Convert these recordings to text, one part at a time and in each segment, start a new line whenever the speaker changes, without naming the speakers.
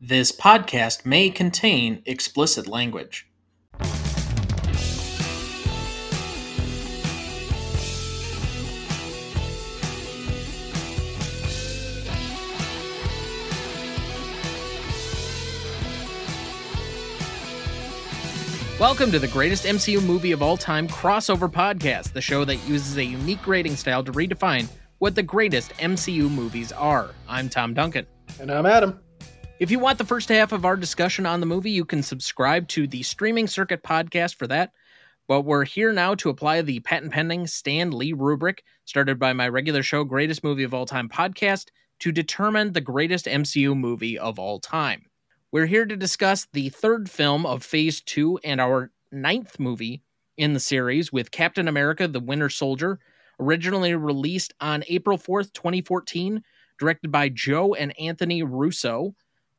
This podcast may contain explicit language. Welcome to the greatest MCU movie of all time crossover podcast, the show that uses a unique rating style to redefine what the greatest MCU movies are. I'm Tom Duncan.
And I'm Adam.
If you want the first half of our discussion on the movie, you can subscribe to the Streaming Circuit podcast for that. But we're here now to apply the patent pending Stan Lee rubric, started by my regular show, Greatest Movie of All Time podcast, to determine the greatest MCU movie of all time. We're here to discuss the third film of Phase 2 and our ninth movie in the series with Captain America the Winter Soldier, originally released on April 4th, 2014, directed by Joe and Anthony Russo,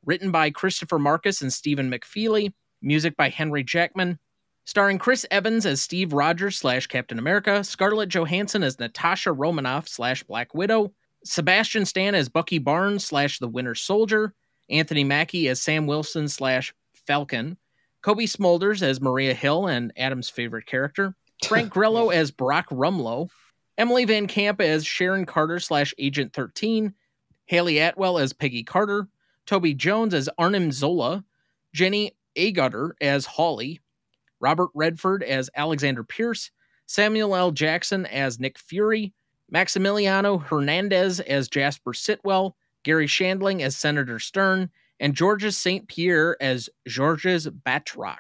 written by Christopher Markus and Stephen McFeely, music by Henry Jackman, starring Chris Evans as Steve Rogers slash Captain America, Scarlett Johansson as Natasha Romanoff slash Black Widow, Sebastian Stan as Bucky Barnes slash the Winter Soldier, Anthony Mackie as Sam Wilson slash Falcon, Cobie Smulders as Maria Hill and Adam's favorite character, Frank Grillo as Brock Rumlow, Emily Van Camp as Sharon Carter slash Agent 13, Hayley Atwell as Peggy Carter, Toby Jones as Arnim Zola, Jenny Agutter as Hawley, Robert Redford as Alexander Pierce, Samuel L. Jackson as Nick Fury, Maximiliano Hernandez as Jasper Sitwell, Garry Shandling as Senator Stern, and Georges St. Pierre as Georges Batroc.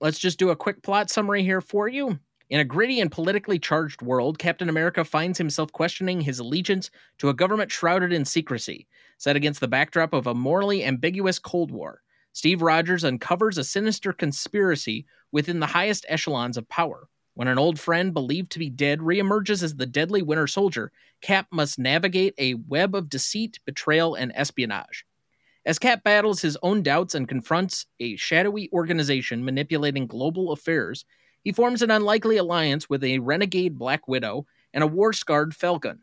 Let's just do a quick plot summary here for you. In a gritty and politically charged world, Captain America finds himself questioning his allegiance to a government shrouded in secrecy, set against the backdrop of a morally ambiguous Cold War. Steve Rogers uncovers a sinister conspiracy within the highest echelons of power. When an old friend believed to be dead reemerges as the deadly Winter Soldier, Cap must navigate a web of deceit, betrayal, and espionage. As Cap battles his own doubts and confronts a shadowy organization manipulating global affairs, he forms an unlikely alliance with a renegade Black Widow and a war scarred Falcon.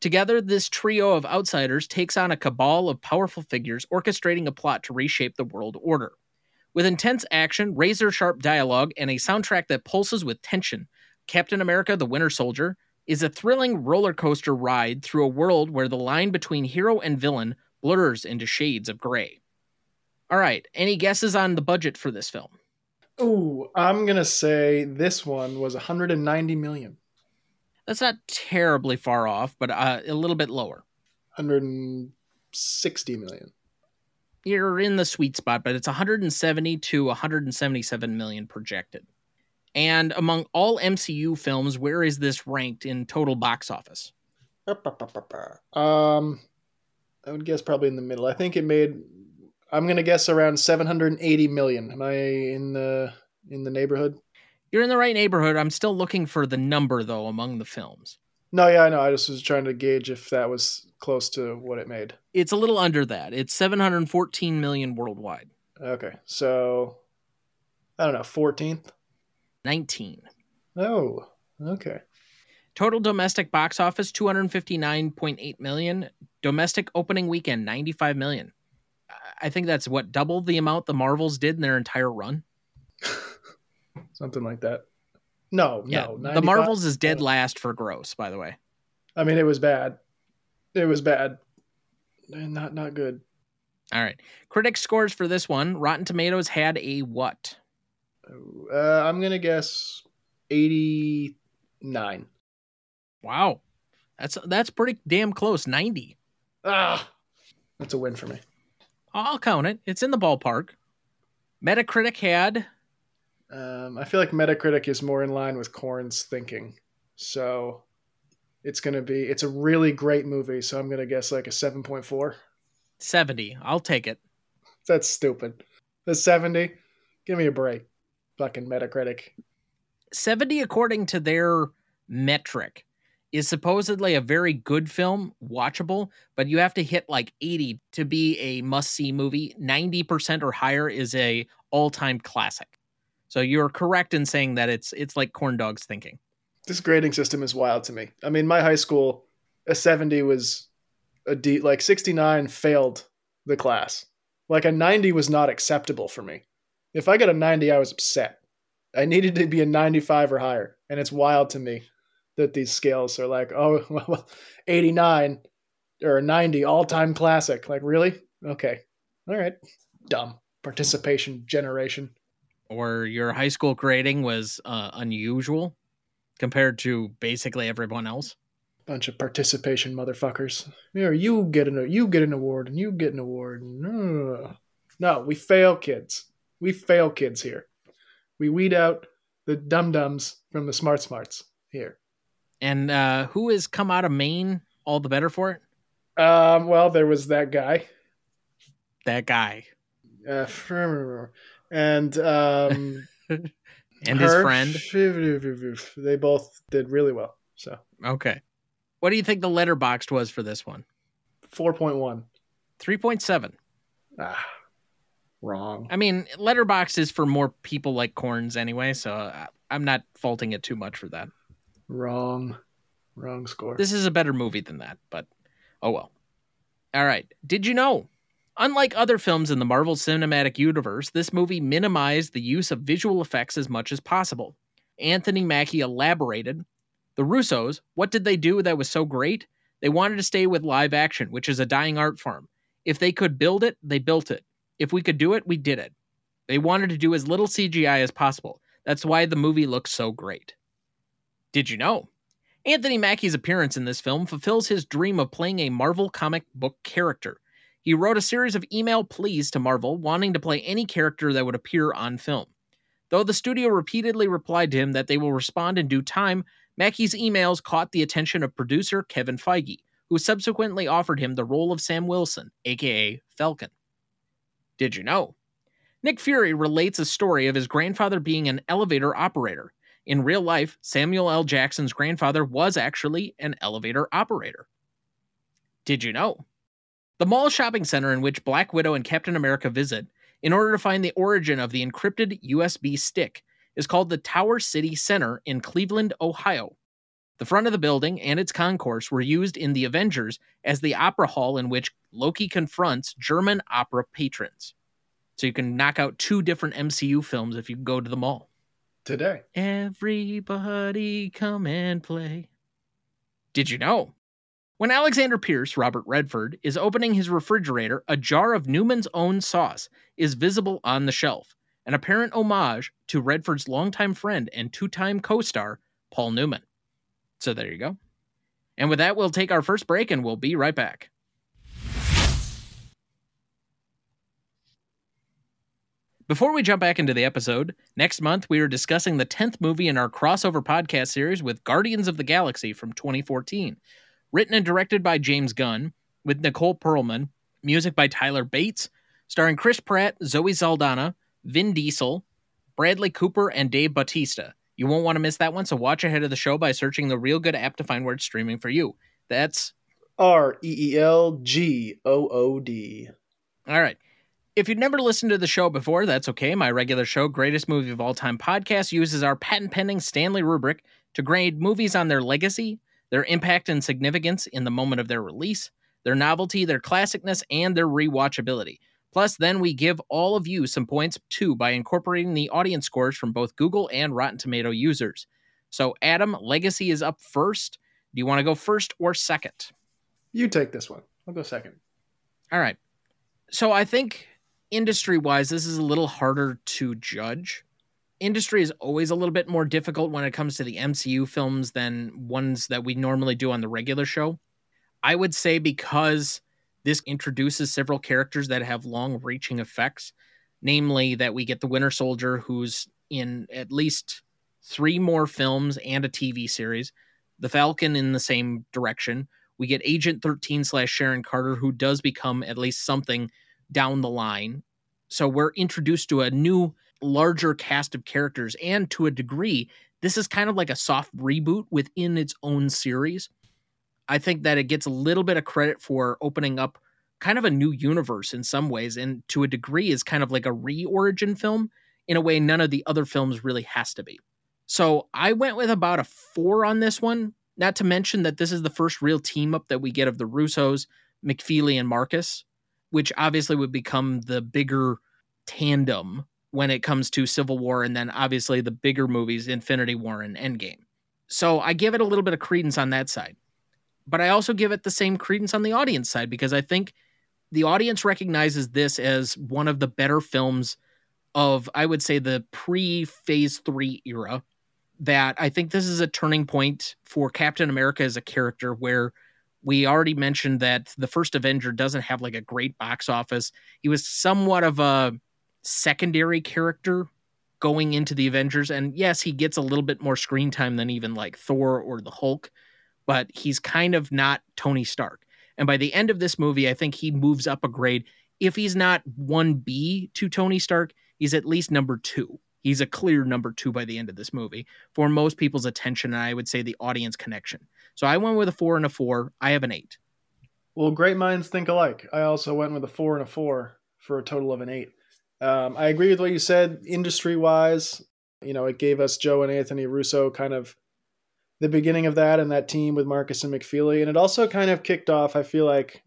Together, this trio of outsiders takes on a cabal of powerful figures orchestrating a plot to reshape the world order. With intense action, razor sharp dialogue, and a soundtrack that pulses with tension, Captain America the Winter Soldier is a thrilling roller coaster ride through a world where the line between hero and villain blurs into shades of gray. All right, any guesses on the budget for this film?
Ooh, I'm gonna say this one was 190 million.
That's not terribly far off, but uh, a little bit lower.
160 million.
You're in the sweet spot, but it's 170 to 177 million projected. And among all MCU films, where is this ranked in total box office?
Um, I would guess probably in the middle. I think it made. I'm gonna guess around 780 million. Am I in the in the neighborhood?
You're in the right neighborhood. I'm still looking for the number though among the films.
No, yeah, I know. I just was trying to gauge if that was close to what it made.
It's a little under that. It's 714 million worldwide.
Okay, so I don't know, 14th,
19.
Oh, okay.
Total domestic box office 259.8 million. Domestic opening weekend 95 million. I think that's what double the amount the Marvels did in their entire run.
Something like that. No,
Yeah,
no.
the Marvels is dead last for gross, by the way.
I mean, it was bad. It was bad. Eh, Not not good.
All right. Critics scores for this one. Rotten Tomatoes had a what?
Uh, I'm gonna guess 89.
Wow. That's that's pretty damn close. 90.
Ah, that's a win for me.
I'll count it. It's in the ballpark. Metacritic had
Um, I feel like Metacritic is more in line with Korn's thinking, so it's gonna be. It's a really great movie, so I'm gonna guess like a 7.4.
70. I'll take it.
That's stupid. The 70. Give me a break. Fucking Metacritic.
70 according to their metric is supposedly a very good film watchable but you have to hit like 80 to be a must see movie 90% or higher is a all-time classic so you're correct in saying that it's it's like corn dogs thinking
This grading system is wild to me. I mean, my high school, a 70 was a D, like 69 failed the class. Like a 90 was not acceptable for me. If I got a 90, I was upset. I needed to be a 95 or higher. And it's wild to me that these scales are like, oh, well, 89 or 90 all time classic. Like, really? Okay. All right. Dumb. Participation generation.
Or your high school grading was uh, unusual compared to basically everyone else.
Bunch of participation motherfuckers. You you get an you get an award and you get an award. No, no, we fail kids. We fail kids here. We weed out the dum dums from the smart smarts here.
And uh, who has come out of Maine all the better for it?
Um, well, there was that guy.
That guy.
Uh, and um,
and his friend.
They both did really well. So
okay, what do you think the Letterboxd was for this one?
Four point one.
Three point seven.
Ah, wrong.
I mean, Letterboxd is for more people like corns anyway, so I'm not faulting it too much for that.
Wrong. Wrong score.
This is a better movie than that, but oh well. All right. Did you know Unlike other films in the Marvel Cinematic Universe, this movie minimized the use of visual effects as much as possible. Anthony Mackie elaborated The Russos, what did they do that was so great? They wanted to stay with live action, which is a dying art form. If they could build it, they built it. If we could do it, we did it. They wanted to do as little CGI as possible. That's why the movie looks so great. Did you know? Anthony Mackie's appearance in this film fulfills his dream of playing a Marvel comic book character. He wrote a series of email pleas to Marvel wanting to play any character that would appear on film. Though the studio repeatedly replied to him that they will respond in due time, Mackie's emails caught the attention of producer Kevin Feige, who subsequently offered him the role of Sam Wilson, aka Falcon. Did you know? Nick Fury relates a story of his grandfather being an elevator operator. In real life, Samuel L. Jackson's grandfather was actually an elevator operator. Did you know? The mall shopping center in which Black Widow and Captain America visit in order to find the origin of the encrypted USB stick is called the Tower City Center in Cleveland, Ohio. The front of the building and its concourse were used in The Avengers as the opera hall in which Loki confronts German opera patrons. So you can knock out two different MCU films if you go to the mall.
Today.
Everybody come and play. Did you know when Alexander Pierce, Robert Redford, is opening his refrigerator, a jar of Newman's own sauce is visible on the shelf, an apparent homage to Redford's longtime friend and two time co star, Paul Newman. So there you go. And with that, we'll take our first break and we'll be right back. Before we jump back into the episode, next month we are discussing the 10th movie in our crossover podcast series with Guardians of the Galaxy from 2014, Written and directed by James Gunn, with Nicole Perlman, music by Tyler Bates, starring Chris Pratt, Zoe Saldana, Vin Diesel, Bradley Cooper, and Dave Bautista. You won't want to miss that one, so watch ahead of the show by searching the Reelgood app to find where it's streaming for you. That's
R E E L G O O D.
All right. If you've never listened to the show before, that's okay. My regular show, Greatest Movie of All Time podcast, uses our patent pending Stan Lee rubric to grade movies on their legacy, their impact and significance in the moment of their release, their novelty, their classicness, and their rewatchability. Plus, then we give all of you some points too by incorporating the audience scores from both Google and Rotten Tomato users. So, Adam, Legacy is up first. Do you want to go first or second?
You take this one. I'll go second.
All right. So, I think industry wise, this is a little harder to judge industry is always a little bit more difficult when it comes to the MCU films than ones that we normally do on the regular show. I would say because this introduces several characters that have long reaching effects, namely that we get the Winter Soldier, who's in at least three more films and a TV series, the Falcon in the same direction. We get Agent 13 slash Sharon Carter, who does become at least something down the line. So we're introduced to a new larger cast of characters. And to a degree, this is kind of like a soft reboot within its own series. I think that it gets a little bit of credit for opening up kind of a new universe in some ways, and to a degree is kind of like a re origin film in a way none of the other films really has to be. So I went with about a four on this one, not to mention that this is the first real team up that we get of the Russos, McFeely, and Markus. Which obviously would become the bigger tandem when it comes to Civil War and then obviously the bigger movies, Infinity War and Endgame. So I give it a little bit of credence on that side. But I also give it the same credence on the audience side because I think the audience recognizes this as one of the better films of, I would say, the pre phase three era. That I think this is a turning point for Captain America as a character where we already mentioned that the first Avenger doesn't have like a great box office. He was somewhat of a secondary character going into the Avengers. And yes, he gets a little bit more screen time than even like Thor or the Hulk, but he's kind of not Tony Stark. And by the end of this movie, I think he moves up a grade. If he's not 1B to Tony Stark, he's at least number two. He's a clear number two by the end of this movie for most people's attention, and I would say the audience connection. So I went with a four and a four. I have an eight.
Well, great minds think alike. I also went with a four and a four for a total of an eight. Um, I agree with what you said. Industry wise, you know, it gave us Joe and Anthony Russo kind of the beginning of that and that team with Markus and McFeely. And it also kind of kicked off, I feel like,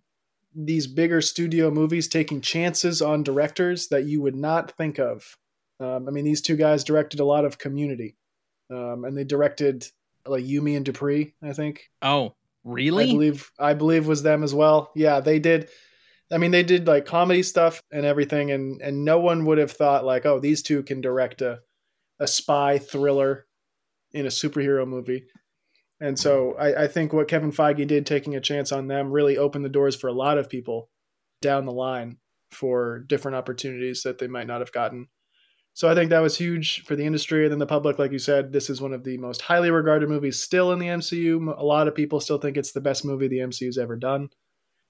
these bigger studio movies taking chances on directors that you would not think of. Um, I mean, these two guys directed a lot of community. Um, and they directed like You, Me and Dupree, I think.
Oh, really?
I believe I believe was them as well. Yeah, they did I mean, they did like comedy stuff and everything, and and no one would have thought like, oh, these two can direct a a spy thriller in a superhero movie. And so I, I think what Kevin Feige did, taking a chance on them, really opened the doors for a lot of people down the line for different opportunities that they might not have gotten. So I think that was huge for the industry and then the public. Like you said, this is one of the most highly regarded movies still in the MCU. A lot of people still think it's the best movie the MCU's ever done.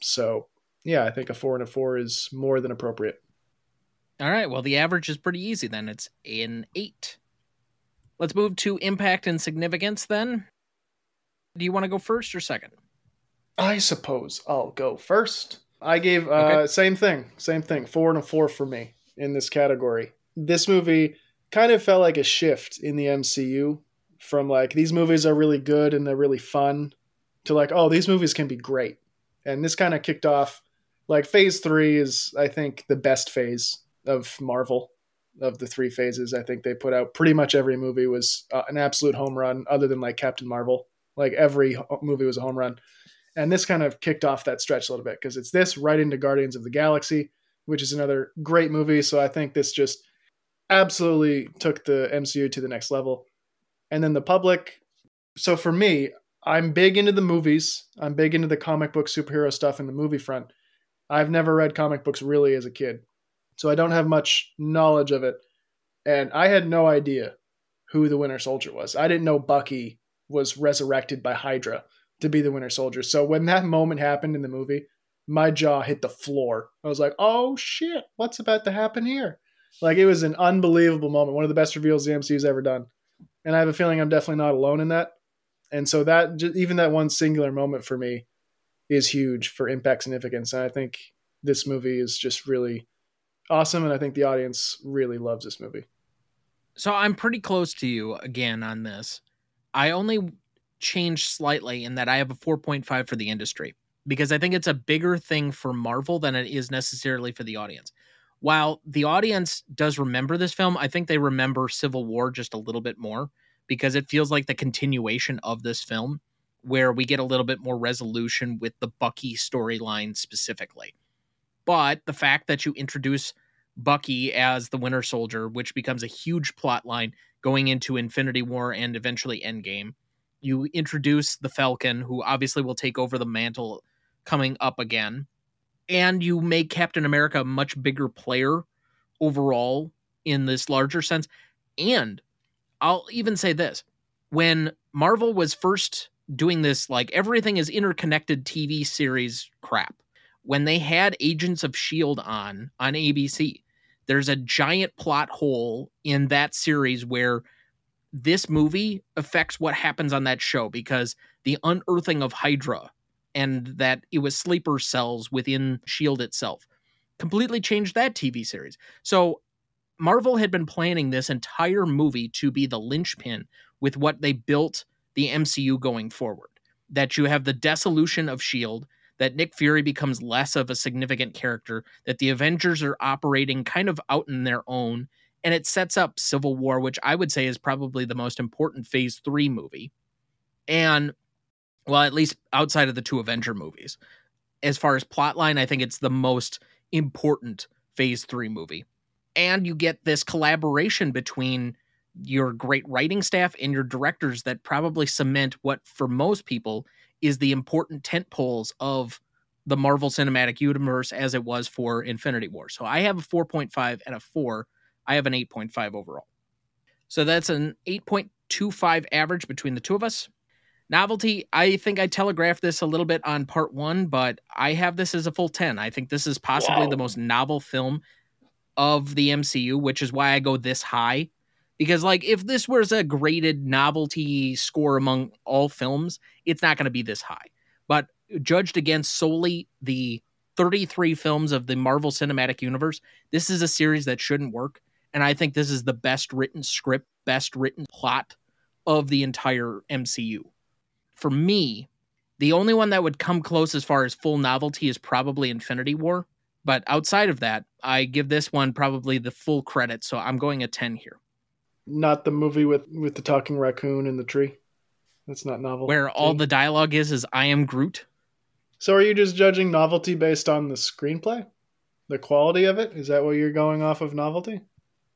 So yeah, I think a four and a four is more than appropriate.
All right. Well, the average is pretty easy then. It's an eight. Let's move to impact and significance then. Do you want to go first or second?
I suppose I'll go first. I gave uh okay. same thing, same thing. Four and a four for me in this category. This movie kind of felt like a shift in the MCU from like these movies are really good and they're really fun to like oh these movies can be great. And this kind of kicked off like phase three is i think the best phase of marvel of the three phases. I think they put out pretty much every movie was uh, an absolute home run other than like captain marvel. Like every movie was a home run. And this kind of kicked off that stretch a little bit because it's this right into guardians of the galaxy which is another great movie. So i think this just absolutely took the mcu to the next level and then the public so for me i'm big into the movies i'm big into the comic book superhero stuff in the movie front I've never read comic books really as a kid, so I don't have much knowledge of it. And I had no idea who the Winter Soldier was. I didn't know Bucky was resurrected by Hydra to be the Winter Soldier. So when that moment happened in the movie, my jaw hit the floor. I was like, "Oh shit, what's about to happen here?" Like it was an unbelievable moment, one of the best reveals the MCU's ever done. And I have a feeling I'm definitely not alone in that. And so that even that one singular moment for me is huge for impact significance. And I think this movie is just really awesome. And I think the audience really loves this movie.
So I'm pretty close to you again on this. I only changed slightly in that I have a 4.5 for the industry because I think it's a bigger thing for Marvel than it is necessarily for the audience. While the audience does remember this film, I think they remember Civil War just a little bit more because it feels like the continuation of this film where we get a little bit more resolution with the Bucky storyline specifically. But the fact that you introduce Bucky as the Winter Soldier, which becomes a huge plot line going into Infinity War and eventually Endgame, you introduce the Falcon, who obviously will take over the mantle coming up again, and you make Captain America a much bigger player overall in this larger sense. And I'll even say this when Marvel was first doing this like everything is interconnected TV series crap. When they had Agents of Shield on on ABC, there's a giant plot hole in that series where this movie affects what happens on that show because the unearthing of Hydra and that it was sleeper cells within Shield itself completely changed that TV series. So Marvel had been planning this entire movie to be the linchpin with what they built the MCU going forward. That you have the dissolution of S.H.I.E.L.D., that Nick Fury becomes less of a significant character, that the Avengers are operating kind of out in their own, and it sets up Civil War, which I would say is probably the most important phase three movie. And, well, at least outside of the two Avenger movies. As far as plotline, I think it's the most important phase three movie. And you get this collaboration between your great writing staff and your directors that probably cement what, for most people, is the important tent poles of the Marvel Cinematic Universe as it was for Infinity War. So I have a 4.5 and a 4. I have an 8.5 overall. So that's an 8.25 average between the two of us. Novelty, I think I telegraphed this a little bit on part one, but I have this as a full 10. I think this is possibly wow. the most novel film of the MCU, which is why I go this high. Because, like, if this was a graded novelty score among all films, it's not going to be this high. But judged against solely the 33 films of the Marvel Cinematic Universe, this is a series that shouldn't work. And I think this is the best written script, best written plot of the entire MCU. For me, the only one that would come close as far as full novelty is probably Infinity War. But outside of that, I give this one probably the full credit. So I'm going a 10 here.
Not the movie with, with the talking raccoon in the tree. That's not novel.
Where all the dialogue is is I am Groot.
So are you just judging novelty based on the screenplay? The quality of it? Is that what you're going off of novelty?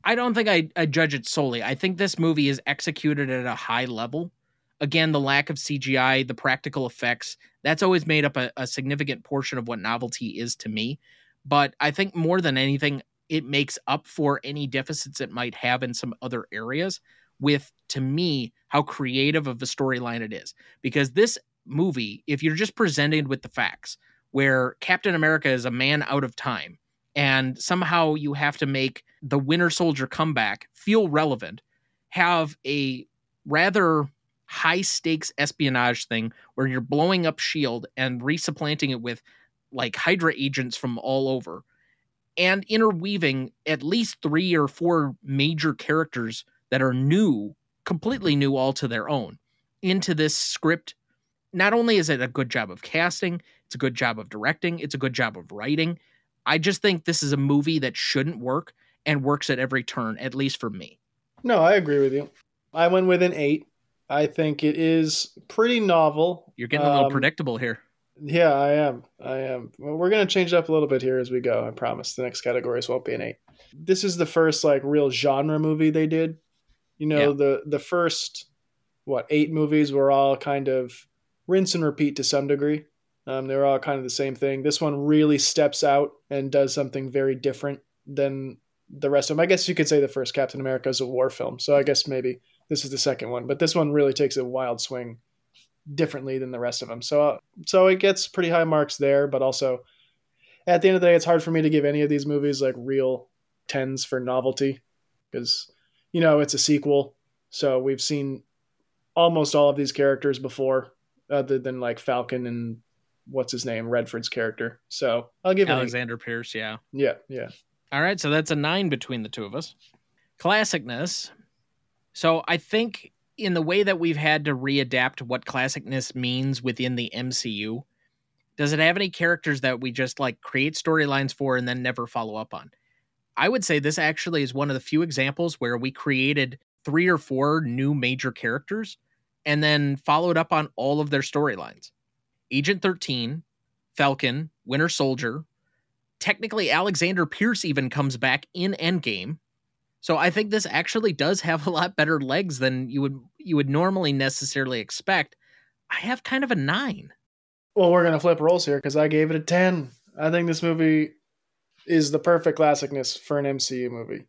I don't think I, I judge it solely. I think this movie is executed at a high level. Again, the lack of CGI, the practical effects, that's always made up a, a significant portion of what novelty is to me. But I think more than anything, it makes up for any deficits it might have in some other areas with, to me, how creative of a storyline it is. Because this movie, if you're just presented with the facts, where Captain America is a man out of time, and somehow you have to make the Winter Soldier comeback feel relevant, have a rather high stakes espionage thing where you're blowing up Shield and resupplanting it with like Hydra agents from all over, and interweaving at least three or four major characters that are new, completely new, all to their own, into this script. Not only is it a good job of casting, it's a good job of directing, it's a good job of writing. I just think this is a movie that shouldn't work and works at every turn, at least for me.
No, I agree with you. I went with an eight. I think it is pretty novel.
You're getting a little um, predictable here.
Yeah, I am. I am. Well, we're gonna change it up a little bit here as we go. I promise. The next categories won't be an eight. This is the first like real genre movie they did. You know, yeah. the the first what eight movies were all kind of rinse and repeat to some degree. Um, they were all kind of the same thing. This one really steps out and does something very different than the rest of them. I guess you could say the first Captain America is a war film, so I guess maybe this is the second one. But this one really takes a wild swing differently than the rest of them. So uh, so it gets pretty high marks there, but also at the end of the day, it's hard for me to give any of these movies like real tens for novelty because you know it's a sequel, so we've seen almost all of these characters before, other than like Falcon and what's his name, Redford's character. So I'll give
Alexander Pierce. Yeah,
yeah, yeah.
All right, so that's a nine between the two of us. Classicness. So I think in the way that we've had to readapt what classicness means within the MCU, does it have any characters that we just like create storylines for and then never follow up on? I would say this actually is one of the few examples where we created three or four new major characters and then followed up on all of their storylines. Agent 13, Falcon, Winter Soldier. Technically, Alexander Pierce even comes back in Endgame. So I think this actually does have a lot better legs than you would you would normally necessarily expect. I have kind of a nine.
Well, we're gonna flip roles here because I gave it a ten. I think this movie is the perfect classicness for an MCU movie.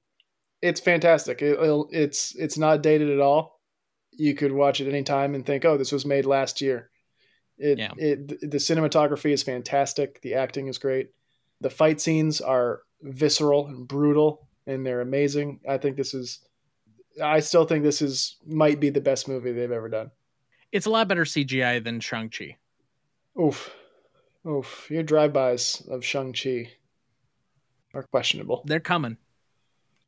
It's fantastic. It, it's it's not dated at all. You could watch it anytime and think, "Oh, this was made last year." It, yeah. it the cinematography is fantastic. The acting is great. The fight scenes are visceral and brutal and they're amazing. I think this is I still think this is might be the best movie they've ever done.
It's a lot better CGI than Shang-Chi.
Oof. Oof. Your drive-bys of Shang-Chi are questionable.
They're coming.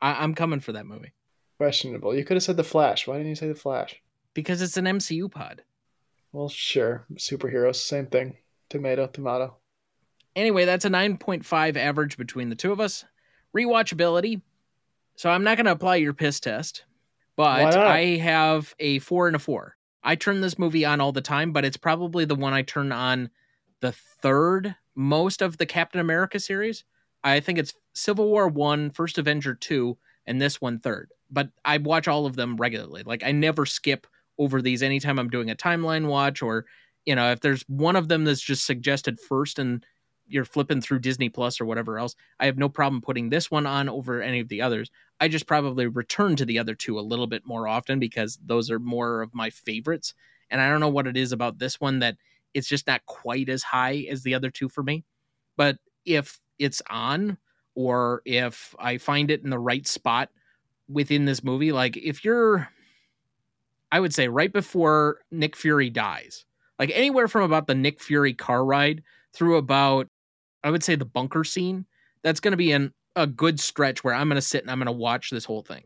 I- I'm coming for that movie.
Questionable. You could have said The Flash. Why didn't you say The Flash?
Because it's an MCU pod.
Well, sure. Superheroes, same thing. Tomato, tomato.
Anyway, that's a 9.5 average between the two of us. Rewatchability. So I'm not going to apply your piss test, but? I have a four and a four. I turn this movie on all the time, but it's probably the one I turn on the third most of the Captain America series. I think it's Civil War one, First Avenger 2, and this one third. But I watch all of them regularly. Like I never skip over these anytime I'm doing a timeline watch or you know, if there's one of them that's just suggested first and you're flipping through Disney Plus or whatever else, I have no problem putting this one on over any of the others. I just probably return to the other two a little bit more often because those are more of my favorites. And I don't know what it is about this one that it's just not quite as high as the other two for me. But if it's on or if I find it in the right spot within this movie, like if you're, I would say right before Nick Fury dies, like anywhere from about the Nick Fury car ride through about, I would say the bunker scene, that's going to be an, a good stretch where I'm going to sit and I'm going to watch this whole thing.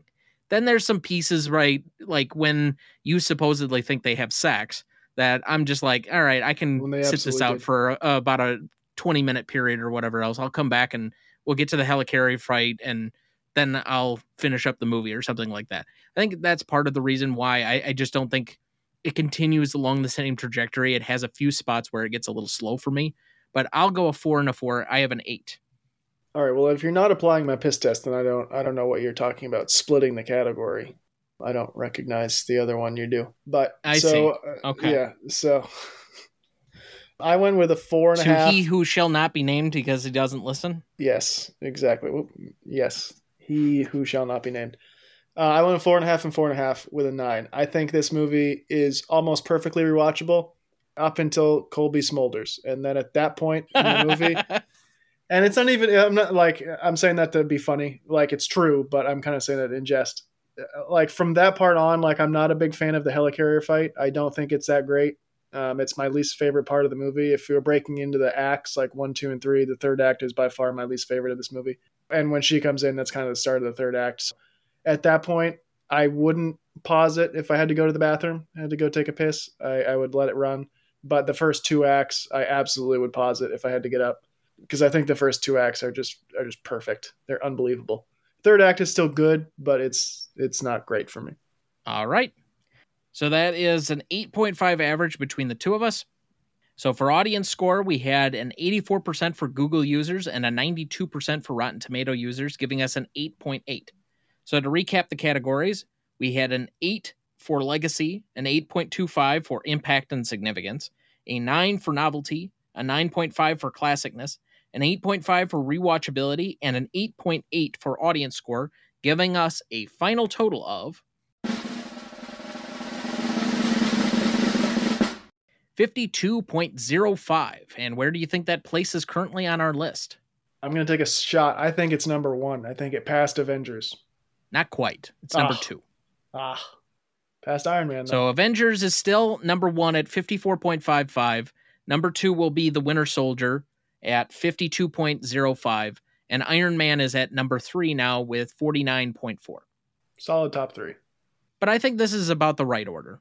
Then there's some pieces, right? Like when you supposedly think they have sex, that I'm just like, all right, I can sit this out
did.
for uh, about a 20 minute period or whatever else. I'll come back and we'll get to the helicarrier fight and then I'll finish up the movie or something like that. I think that's part of the reason why I, I just don't think it continues along the same trajectory. It has a few spots where it gets a little slow for me, but I'll go a four and a four. I have an eight.
All right. Well, if you're not applying my piss test, then I don't. I don't know what you're talking about. Splitting the category. I don't recognize the other one you do. But
I
so,
see.
uh,
Okay.
Yeah. So I went with a four and a
To
half.
he who shall not be named because he doesn't listen.
Yes, exactly. Yes, he who shall not be named. Uh, I went a four and a half and four and a half with a nine. I think this movie is almost perfectly rewatchable up until Cobie Smulders, and then at that point in the movie, and it's not even. I'm not like I'm saying that to be funny, like it's true, but I'm kind of saying that in jest. Uh, Like from that part on, like I'm not a big fan of the helicarrier fight. I don't think it's that great. Um, it's my least favorite part of the movie. If you're breaking into the acts, like one, two, and three, the third act is by far my least favorite of this movie. And when she comes in, that's kind of the start of the third act. So at that point, I wouldn't pause it if I had to go to the bathroom. I had to go take a piss. I, I would let it run. But the first two acts, I absolutely would pause it if I had to get up because I think the first two acts are just are just perfect. They're unbelievable. Third act is still good, but it's it's not great for me.
All right. So that is an 8.5 average between the two of us. So for audience score, we had an 84% for Google users and a 92% for Rotten Tomato users, giving us an 8.8. So to recap the categories, we had an 8 for legacy, an 8.25 for impact and significance, a 9 for novelty, a 9.5 for classicness, an 8.5 for rewatchability, and an 8.8 for audience score, giving us a final total of 52.05. And where do you think that places currently on our list?
I'm gonna take a shot. I think it's number one. I think it passed Avengers.
Not quite. It's number
Oh.
two.
Ah, past Iron Man. though.
So Avengers is still number one at 54.55. Number two will be The Winter Soldier at 52.05. And Iron Man is at number three now with 49.4.
solid top three.
But I think this is about the right order.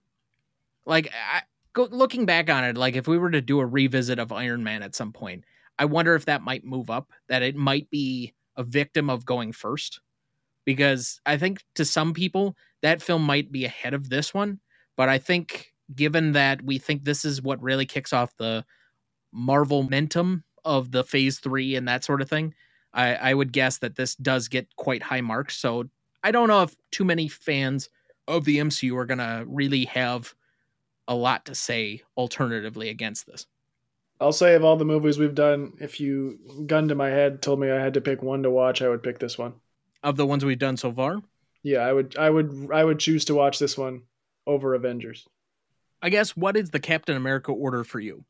Like, I, go, looking back on it, like if we were to do a revisit of Iron Man at some point, I wonder if that might move up, that it might be a victim of going first. Because I think to some people, that film might be ahead of this one. But I think, given that we think this is what really kicks off the Marvel momentum of the phase three and that sort of thing, I, I would guess that this does get quite high marks. So I don't know if too many fans of the MCU are going to really have a lot to say alternatively against this.
I'll say of all the movies we've done, if you gun to my head told me I had to pick one to watch, I would pick this one.
Of the ones we've done so far,
Yeah, I would I would I would choose to watch this one over Avengers.
I guess what is the Captain America order for you?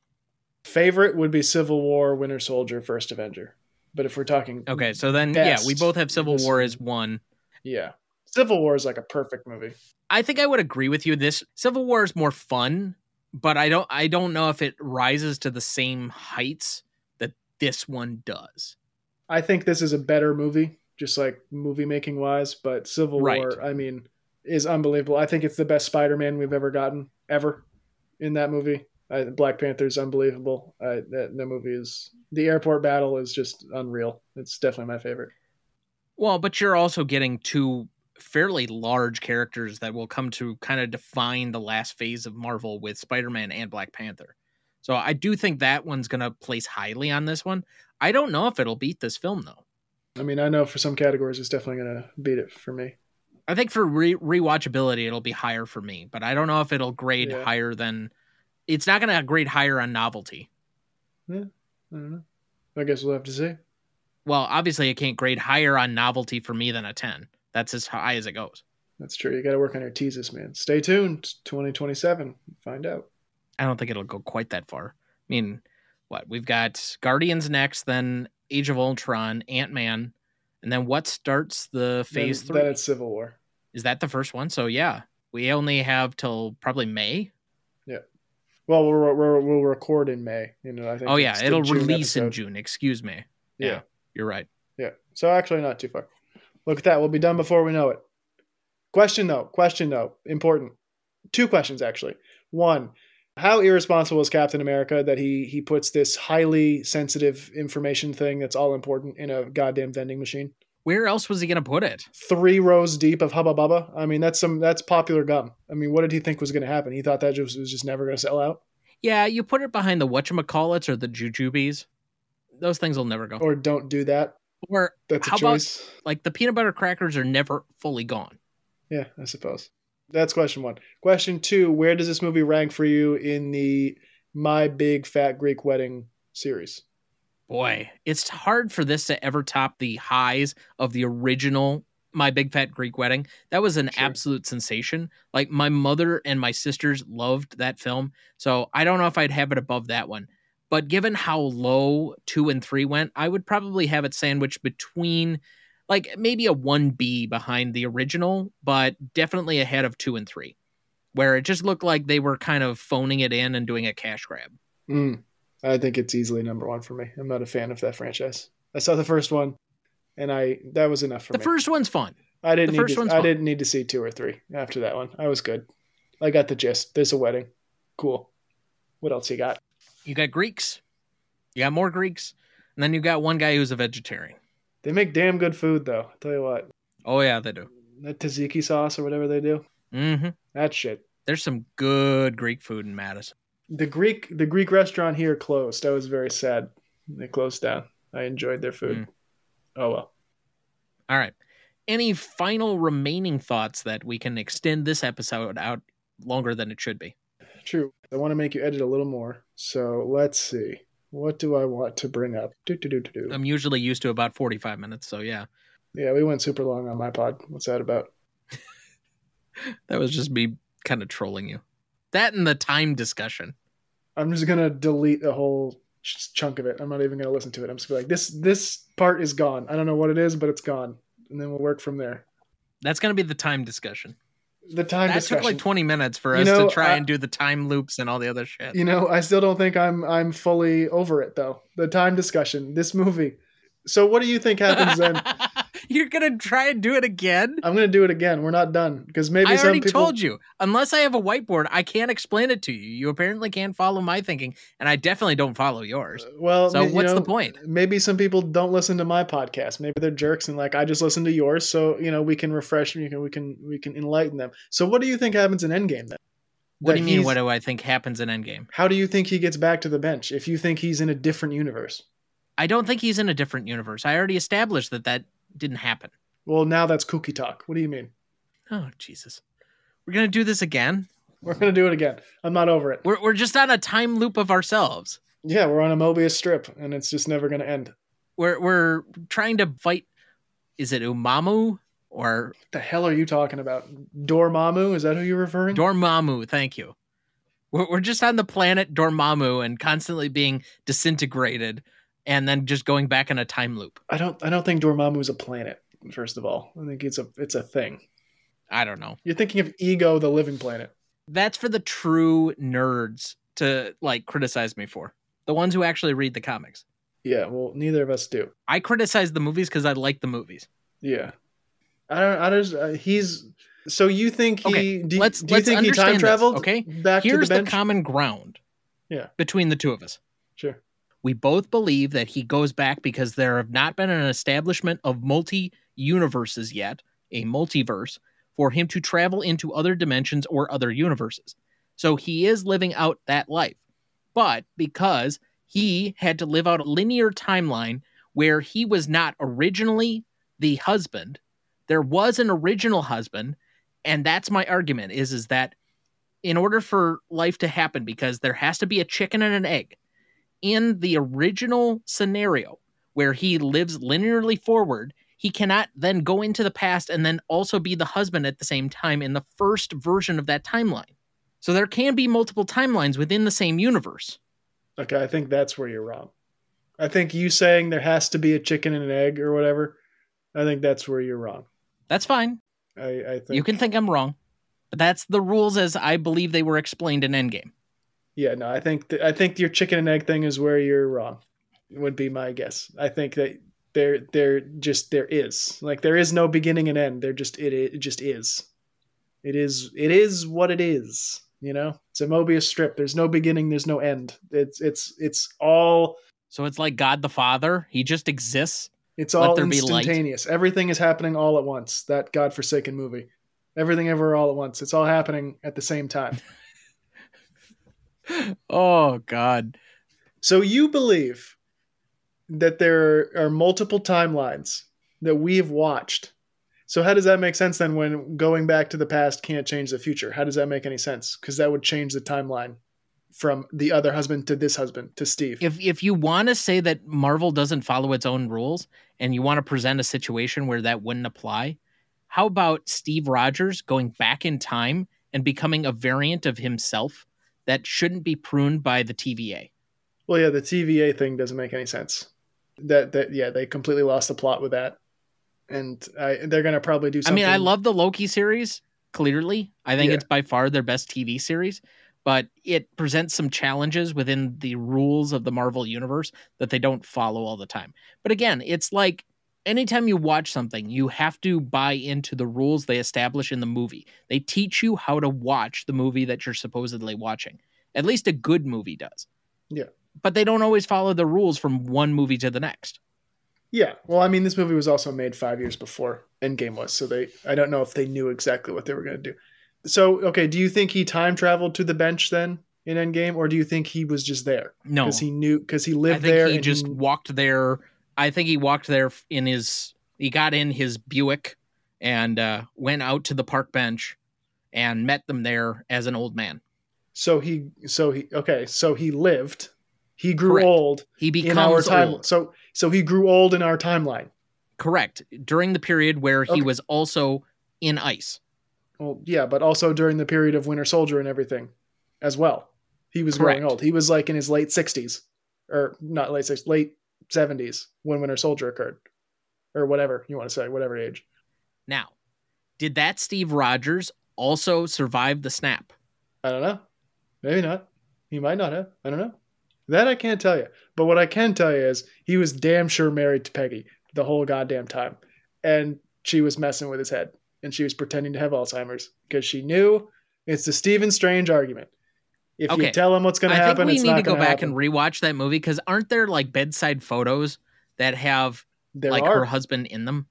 Favorite would be Civil War, Winter Soldier, First Avenger. But if we're talking
Okay, so then yeah, we both have Civil War as one.
yeah. Civil War is like a perfect movie.
I think I would agree with you. This Civil War is more fun, but I don't I don't know if it rises to the same heights that this one does.
I think this is a better movie, just like movie making wise, but Civil
Right.
War, I mean, is unbelievable. I think it's the best Spider Man we've ever gotten, ever in that movie. I, Black Panther's unbelievable. I, that, that movie is the airport battle is just unreal. It's definitely my favorite.
Well, but you're also getting two fairly large characters that will come to kind of define the last phase of Marvel with Spider-Man and Black Panther. So I do think that one's going to place highly on this one. I don't know if it'll beat this film though.
I mean, I know for some categories it's definitely going to beat it for me.
I think for re- rewatchability it'll be higher for me, but I don't know if it'll grade
Yeah.
higher than it's not going to grade higher on novelty.
Yeah, I don't know. I guess we'll have to see.
Well, obviously it can't grade higher on novelty for me than a 10. That's as high as it goes.
That's true. You got to work on your teases, man. Stay tuned. 2027. Find out.
I don't think it'll go quite that far. I mean, what? We've got Guardians next, then Age of Ultron, Ant-Man, and then what starts the phase
then,
3?
Then it's Civil War.
Is that the first one? So yeah, we only have till probably May. Yeah.
Well, we'll, we'll, we'll record in May. You know, I think.
Oh yeah, it'll release in. June. Excuse me.
Yeah.
You're right.
Yeah. So actually, not too far. Look at that. We'll be done before we know it. Question though. Question though. Important. Two questions actually. One, how irresponsible is Captain America that he he puts this highly sensitive information thing that's all important in a goddamn vending machine?
Where else was he gonna put it?
Three rows deep of Hubba Bubba. I mean, that's some that's popular gum. I mean, what did he think was going to happen? He thought that just was just never going to sell out,
Yeah, you put it behind the whatchamacallits or the jujubes. Those things will never go.
or don't do that.
Or
That's a
How about- like the peanut butter crackers are never fully gone.
Yeah, I suppose. That's question one. Question two: Where does this movie rank for you in the My Big Fat Greek Wedding series?
Boy, it's hard for this to ever top the highs of the original My Big Fat Greek Wedding. That was an
Sure.
absolute sensation. Like my mother and my sisters loved that film. So I don't know if I'd have it above that one. But given how low two and three went, I would probably have it sandwiched between like maybe a 1B behind the original, but definitely ahead of two and three, where it just looked like they were kind of phoning it in and doing a cash grab.
Mm, I think it's easily number one for me. I'm not a fan of that franchise. I saw the first one, and I that was enough for me.
The first one's fun.
I didn't.
the
need to, I
fun.
didn't need to see two or three after that one. I was good. I got the gist. There's a wedding. Cool. What else you got?
You got Greeks. You got more Greeks. And then you got one guy who's a vegetarian.
They make damn good food though. I'll tell you what.
Oh, yeah, they do.
That tzatziki sauce or whatever they do.
hmm
That shit.
There's some good Greek food in Madison.
the Greek the Greek restaurant here closed. I was very sad. They closed down. I enjoyed their food.
Mm.
Oh well.
All right. Any final remaining thoughts that we can extend this episode out longer than it should be?
True. I want to make you edit a little more. So let's see. What do I want to bring up? Do do do do do.
I'm usually used to about 45 minutes. So, yeah,
yeah, we went super long on my pod. What's that about?
that was just me kind of trolling you. That and the time discussion.
I'm just gonna delete a whole ch- chunk of it. I'm not even gonna listen to it. I'm just gonna be like this. This part is gone. I don't know what it is, but it's gone, and then we'll work from there.
That's going to be the time discussion.
The time
that
discussion.
took like 20 minutes for
You
us
know,
to try
I-
and do the time loops and all the other shit.
You know, I still don't think I'm I'm fully over it though. The time discussion, this movie. So what do you think happens then?
You're gonna try and do it again?
I'm gonna do it again. We're not done because maybe
I
some
already
people.
told you. Unless I have a whiteboard, I can't explain it to you. You apparently can't follow my thinking, and I definitely don't follow yours.
Uh, well,
So
you
what's the point?
Maybe some people don't listen to my podcast. Maybe they're jerks and like I just listen to yours. So you know we can refresh. We can we can we can enlighten them. So what do you think happens in Endgame then?
What do you mean? What do I think happens in Endgame?
How do you think he gets back to the bench if you think he's in a different universe?
I don't think he's in a different universe. I already established that that didn't happen.
Well, now that's kooky talk. What do you mean?
Oh Jesus, we're gonna do this again.
We're gonna do it again. I'm not over it.
We're we're just on a time loop of ourselves.
Yeah, we're on a Mobius strip, and it's just never gonna end.
We're we're trying to fight. Is it Umamu or
What the hell are you talking about? Dormammu? Is that who you're referring?
Dormammu? Thank you. We're we're just on the planet Dormammu and constantly being disintegrated, and then just going back in a time loop.
I don't. I don't think Dormammu is a planet. First of all, I think it's a. It's a thing.
I don't know.
You're thinking of Ego, the living planet.
That's for the true nerds to like criticize me for. The ones who actually read the comics.
Yeah. Well, neither of us do.
I criticize the movies because I like the movies.
Yeah. I don't. I just. Uh, he's. So you think he?
Okay,
do,
let's-
do you
let's
think he time
this, okay?
Back
Here's
to the
the common ground.
Yeah.
Between the two of us.
Sure.
We both believe that he goes back because there have not been an establishment of multi universes yet, a multiverse, for him to travel into other dimensions or other universes. So he is living out that life. But because he had to live out a linear timeline where he was not originally the husband, there was an original husband, and that's my argument is is that in order for life to happen because there has to be a chicken and an egg in the original scenario where he lives linearly forward he cannot then go into the past and then also be the husband at the same time in the first version of that timeline so there can be multiple timelines within the same universe
Okay, I think that's where you're wrong. I think you saying there has to be a chicken and an egg or whatever. I think that's where you're wrong.
that's fine
I, I think
you can think i'm wrong but that's the rules as i believe they were explained in endgame
Yeah, no, I think th- I think your chicken and egg thing is where you're wrong. Would be my guess. I think that there there just there is like there is no beginning and end. There just it it just is. It is it is what it is. You know, it's a Mobius strip. There's no beginning. There's no end. It's it's it's all
so it's like god the father he just exists
it's all
there be light.
instantaneous. Everything is happening all at once. That godforsaken movie. Everything ever all at once. It's all happening at the same time.
oh god
So you believe that there are multiple timelines that we have watched. So how does that make sense then when going back to the past can't change the future? How does that make any sense? Because that would change the timeline from the other husband to this husband to Steve.
if if you want to say that Marvel doesn't follow its own rules and you want to present a situation where that wouldn't apply, how about Steve Rogers going back in time and becoming a variant of himself that shouldn't be pruned by the TVA?
well, yeah, the TVA thing doesn't make any sense. That that yeah, they completely lost the plot with that, and I, they're gonna probably do
I mean, I love the Loki series, clearly. I think
Yeah.
it's by far their best TV series, but it presents some challenges within the rules of the Marvel universe that they don't follow all the time. But again, it's like anytime you watch something, you have to buy into the rules they establish in the movie. They teach you how to watch the movie that you're supposedly watching. At least a good movie does.
Yeah.
But they don't always follow the rules from one movie to the next.
Yeah, well, I mean, this movie was also made five years before Endgame was, so they I don't know if they knew exactly what they were going to do. So, okay, do you think he time traveled to the bench then in Endgame, or do you think he was just there
No.
because he knew because he
I
lived
think
there?
he just walked there. I think he walked there in his. He got in his Buick and uh, went out to the park bench and met them there as an old man.
so he so he okay so he lived. He grew
Correct.
old
He
in our
becomes
time.
old.
So so he grew old in our timeline.
Correct. During the period where he
Okay.
was also in ice.
Well, yeah, but also during the period of Winter Soldier and everything, as well. He was growing old. He was like in his late sixties, or not late sixties, late seventies when Winter Soldier occurred, or whatever you want to say, whatever age.
Now, did that Steve Rogers also survive the snap?
I don't know. Maybe not. He might not have. I don't know. That I can't tell you. But what I can tell you is he was damn sure married to Peggy the whole goddamn time, and she was messing with his head, and she was pretending to have Alzheimer's because she knew it's the Stephen Strange argument. If
Okay.
you tell him what's going
I
to
think
happen,
we need to go back
happen.
and rewatch that movie because aren't there like bedside photos that have
There
like
are.
her husband in them?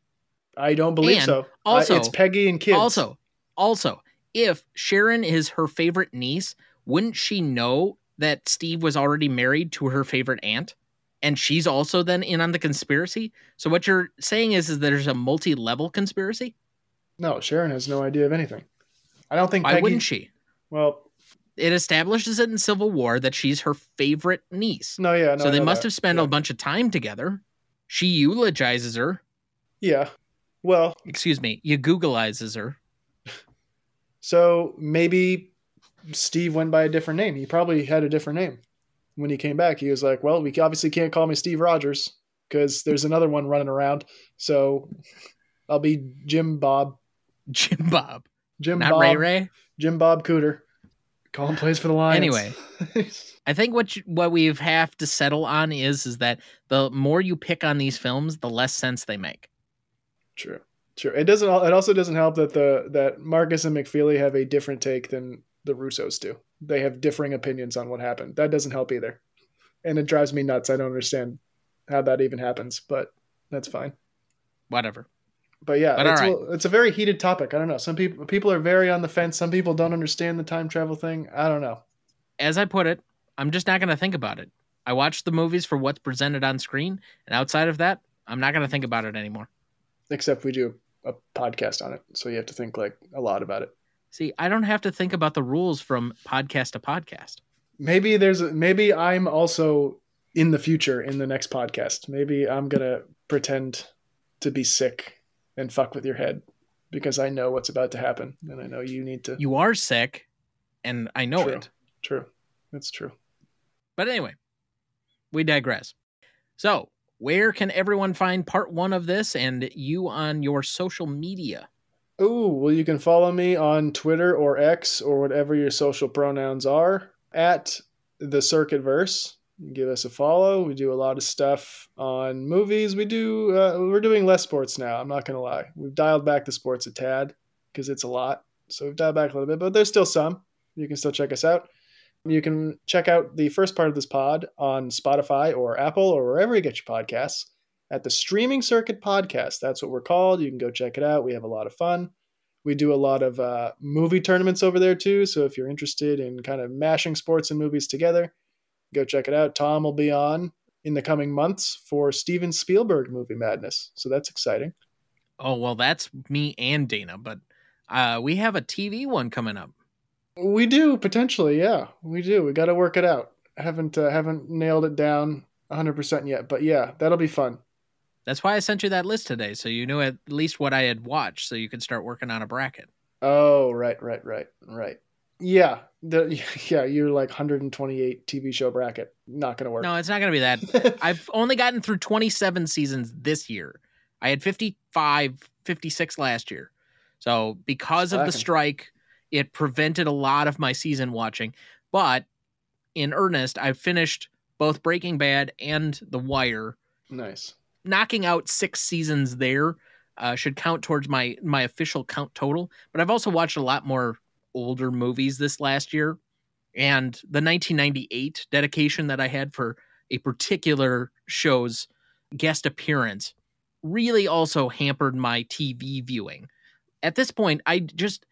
I don't believe
And
so. Uh,
also-
it's Peggy and kids.
Also, also, if Sharon is her favorite niece, wouldn't she know that Steve was already married to her favorite aunt? And she's also then in on the conspiracy. So what you're saying is, is there's a multi-level conspiracy?
no, Sharon has no idea of anything. I don't think
Why
Peggy.
wouldn't she?
Well,
It establishes it in Civil War that she's her favorite niece.
no, yeah, no.
so they must have spent
Yeah.
a bunch of time together. She eulogizes her.
Yeah. Well,
Excuse me, you Googleizes her.
So maybe Steve went by a different name. He probably had a different name when he came back. He was like, "Well, we obviously can't call me Steve Rogers because there's another one running around. So I'll be Jim Bob,
Jim Bob,
Jim
not
Bob,
Ray Ray.
Jim Bob Cooter. Colin plays for the Lions.
Anyway. I think what you, what we have to settle on is is that the more you pick on these films, the less sense they make.
true, true. It doesn't. It also doesn't help that the that Markus and McFeely have a different take than the Russos do. They have differing opinions on what happened. That doesn't help either. And it drives me nuts. I don't understand how that even happens, but that's fine.
Whatever.
But yeah,
But
it's,
all
well, it's a very heated topic. I don't know. Some people people are very on the fence. Some people don't understand the time travel thing. I don't know.
As I put it, I'm just not going to think about it. I watch the movies for what's presented on screen, and outside of that, I'm not going to think about it anymore.
Except we do a podcast on it, so you have to think like a lot about it.
See, I don't have to think about the rules from podcast to podcast.
Maybe there's maybe I'm also in the future in the next podcast. Maybe I'm gonna pretend to be sick and fuck with your head because I know what's about to happen, and I know you need to.
You are sick, and I know
True.
it.
True, that's true.
But anyway, we digress. So, where can everyone find part one of this and you on your social media?
Oh, well, you can follow me on Twitter or X or whatever your social pronouns are at the Circuit Verse. Give us a follow. We do a lot of stuff on movies. We do. Uh, we're doing less sports now. I'm not gonna lie. We've dialed back the sports a tad because it's a lot. So we've dialed back a little bit, but there's still some. You can still check us out. You can check out the first part of this pod on Spotify or Apple or wherever you get your podcasts at the Streaming Circuit Podcast. That's what we're called. You can go check it out. We have a lot of fun. We do a lot of uh, movie tournaments over there too. So if you're interested in kind of mashing sports and movies together, go check it out. Tom will be on in the coming months for Steven Spielberg movie madness. So that's exciting.
Oh, well, that's me and Dana, but uh, we have a TV one coming up.
We do potentially, yeah, we do. We got to work it out. Haven't uh, haven't nailed it down 100% yet, but yeah, that'll be fun.
That's why I sent you that list today, so you knew at least what I had watched, so you could start working on a bracket.
Oh, right, right, right, right. Yeah, the yeah, you're like 128 TV show bracket. Not gonna work.
No, it's not going to be that. I've only gotten through 27 seasons this year. I had 55, 56 last year. So because of the strike, it prevented a lot of my season watching. But in earnest, I've finished both Breaking Bad and The Wire.
nice.
Knocking out six seasons there uh, should count towards my my official count total. But I've also watched a lot more older movies this last year, and the 1998 dedication that I had for a particular show's guest appearance really also hampered my TV viewing. At this point, I just,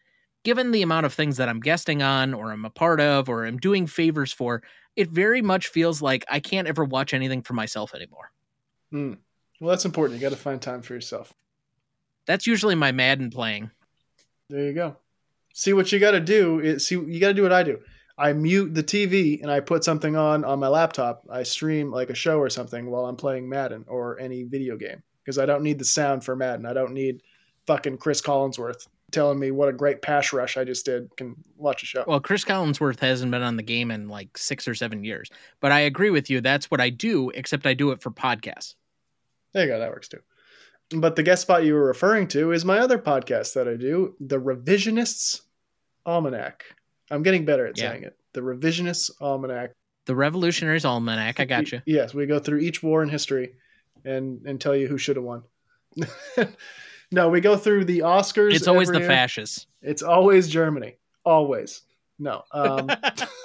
given the amount of things that I'm guesting on, or I'm a part of, or I'm doing favors for, it very much feels like I can't ever watch anything for myself anymore.
Hmm. Well, that's important. You got to find time for yourself.
That's usually my Madden playing.
There you go. See what you got to do. Is, see, you got to do what I do. I mute the TV and I put something on on my laptop. I stream like a show or something while I'm playing Madden or any video game because I don't need the sound for Madden. I don't need fucking Chris Collinsworth telling me what a great pass rush I just did. Can watch a show.
Well, Chris Collinsworth hasn't been on the game in like six or seven years, but I agree with you. That's what I do, except I do it for podcasts.
There you go. That works too. But the guest spot you were referring to is my other podcast that I do, The Revisionists Almanac. I'm getting better at
Yeah.
saying it. The Revisionist Almanac.
The Revolutionaries Almanac. I got you.
Yes, we go through each war in history and and tell you who should have won. no, we go through the Oscars.
It's always the
year.
fascists.
It's always Germany. Always. No. Um,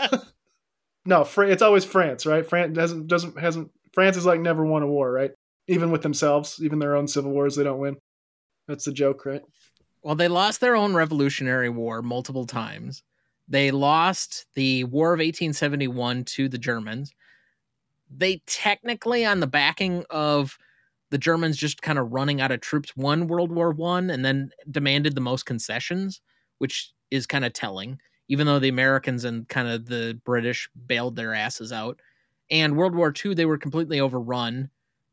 no, it's always France, right? France doesn't doesn't hasn't France is like never won a war, right? Even with themselves, even their own civil wars, they don't win. That's the joke, right?
Well, they lost their own Revolutionary War multiple times. They lost the War of 1871 to the Germans. They technically, on the backing of the Germans just kind of running out of troops, won World War One and then demanded the most concessions, which is kind of telling, even though the Americans and kind of the British bailed their asses out. And World War Two, they were completely overrun.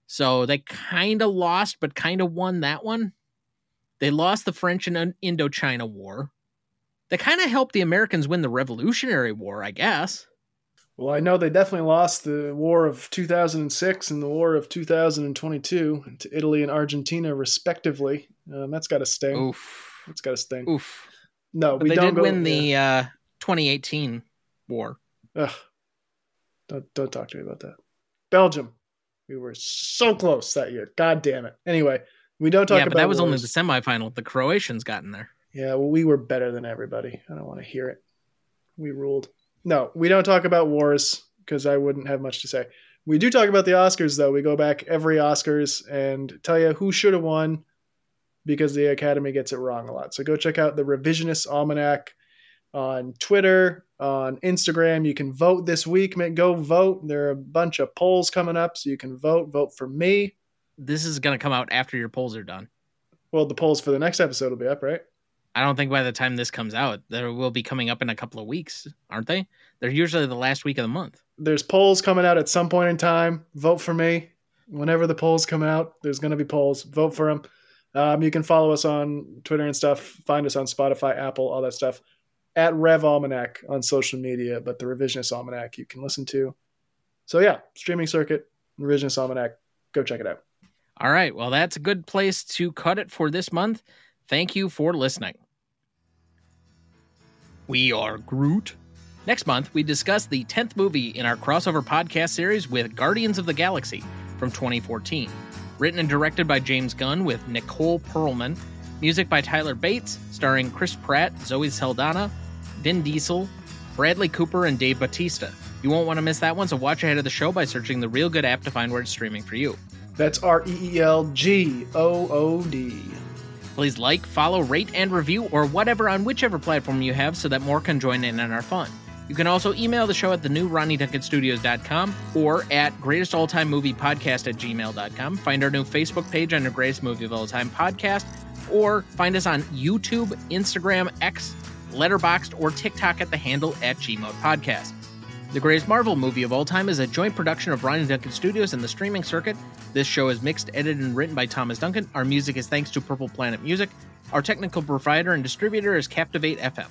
So they kind of lost, but kind of won that one. They lost the French and Indochina War. They kind of helped the Americans win the Revolutionary War, I guess.
Well, I know they definitely lost the War of 2006 and the War of 2022 to Italy and Argentina, respectively. Um, that's got to sting.
Oof.
That's got to sting.
Oof.
No,
But
we
they
don't
did
go,
win the uh, 2018 war.
Ugh. Don't don't talk to me about that. Belgium. We were so close that year. God damn it. Anyway, we don't talk
yeah,
about
but that was only the semifinal. The Croatians got in there.
Yeah, well, we were better than everybody. I don't want to hear it. we ruled. No, we don't talk about wars because I wouldn't have much to say. We do talk about the Oscars though. We go back every Oscars and tell you who should have won because the Academy gets it wrong a lot. So go check out the Revisionist Almanac on Twitter, on Instagram. You can vote this week. Go vote. There are a bunch of polls coming up, so you can vote. Vote for me.
This is going to come out after your polls are done.
Well, the polls for the next episode will be up, right?
I don't think by the time this comes out, they will be coming up in a couple of weeks, aren't they? They're usually the last week of the month.
There's polls coming out at some point in time. Vote for me. Whenever the polls come out, there's going to be polls. Vote for them. Um, you can follow us on Twitter and stuff. Find us on Spotify, Apple, all that stuff. At Rev Almanac on social media, but the Revisionist Almanac you can listen to. So yeah, streaming circuit, Revisionist Almanac. Go check it out.
All right. Well, that's a good place to cut it for this month. Thank you for listening. We are Groot. Next month, we discuss the 10th movie in our crossover podcast series with Guardians of the Galaxy from 2014. Written and directed by James Gunn with Nicole Perlman. Music by Tyler Bates, starring Chris Pratt, Zoe Saldana, Vin Diesel, Bradley Cooper, and Dave Batista. You won't want to miss that one, so watch ahead of the show by searching the Reelgood app to find where it's streaming for you.
That's R E E L G O O D.
Please like, follow, rate, and review, or whatever on whichever platform you have so that more can join in on our fun. You can also email the show at the new RonnieDuncanStudios.com or at Greatest All Time Movie Podcast at gmail.com. Find our new Facebook page under Greatest Movie of All Time Podcast, or find us on YouTube, Instagram, X, Letterboxd, or TikTok at the handle at Gmode Podcast. The Greatest Marvel Movie of All Time is a joint production of Ryan Duncan Studios and the streaming circuit. This show is mixed, edited, and written by Thomas Duncan. Our music is thanks to Purple Planet Music. Our technical provider and distributor is Captivate FM.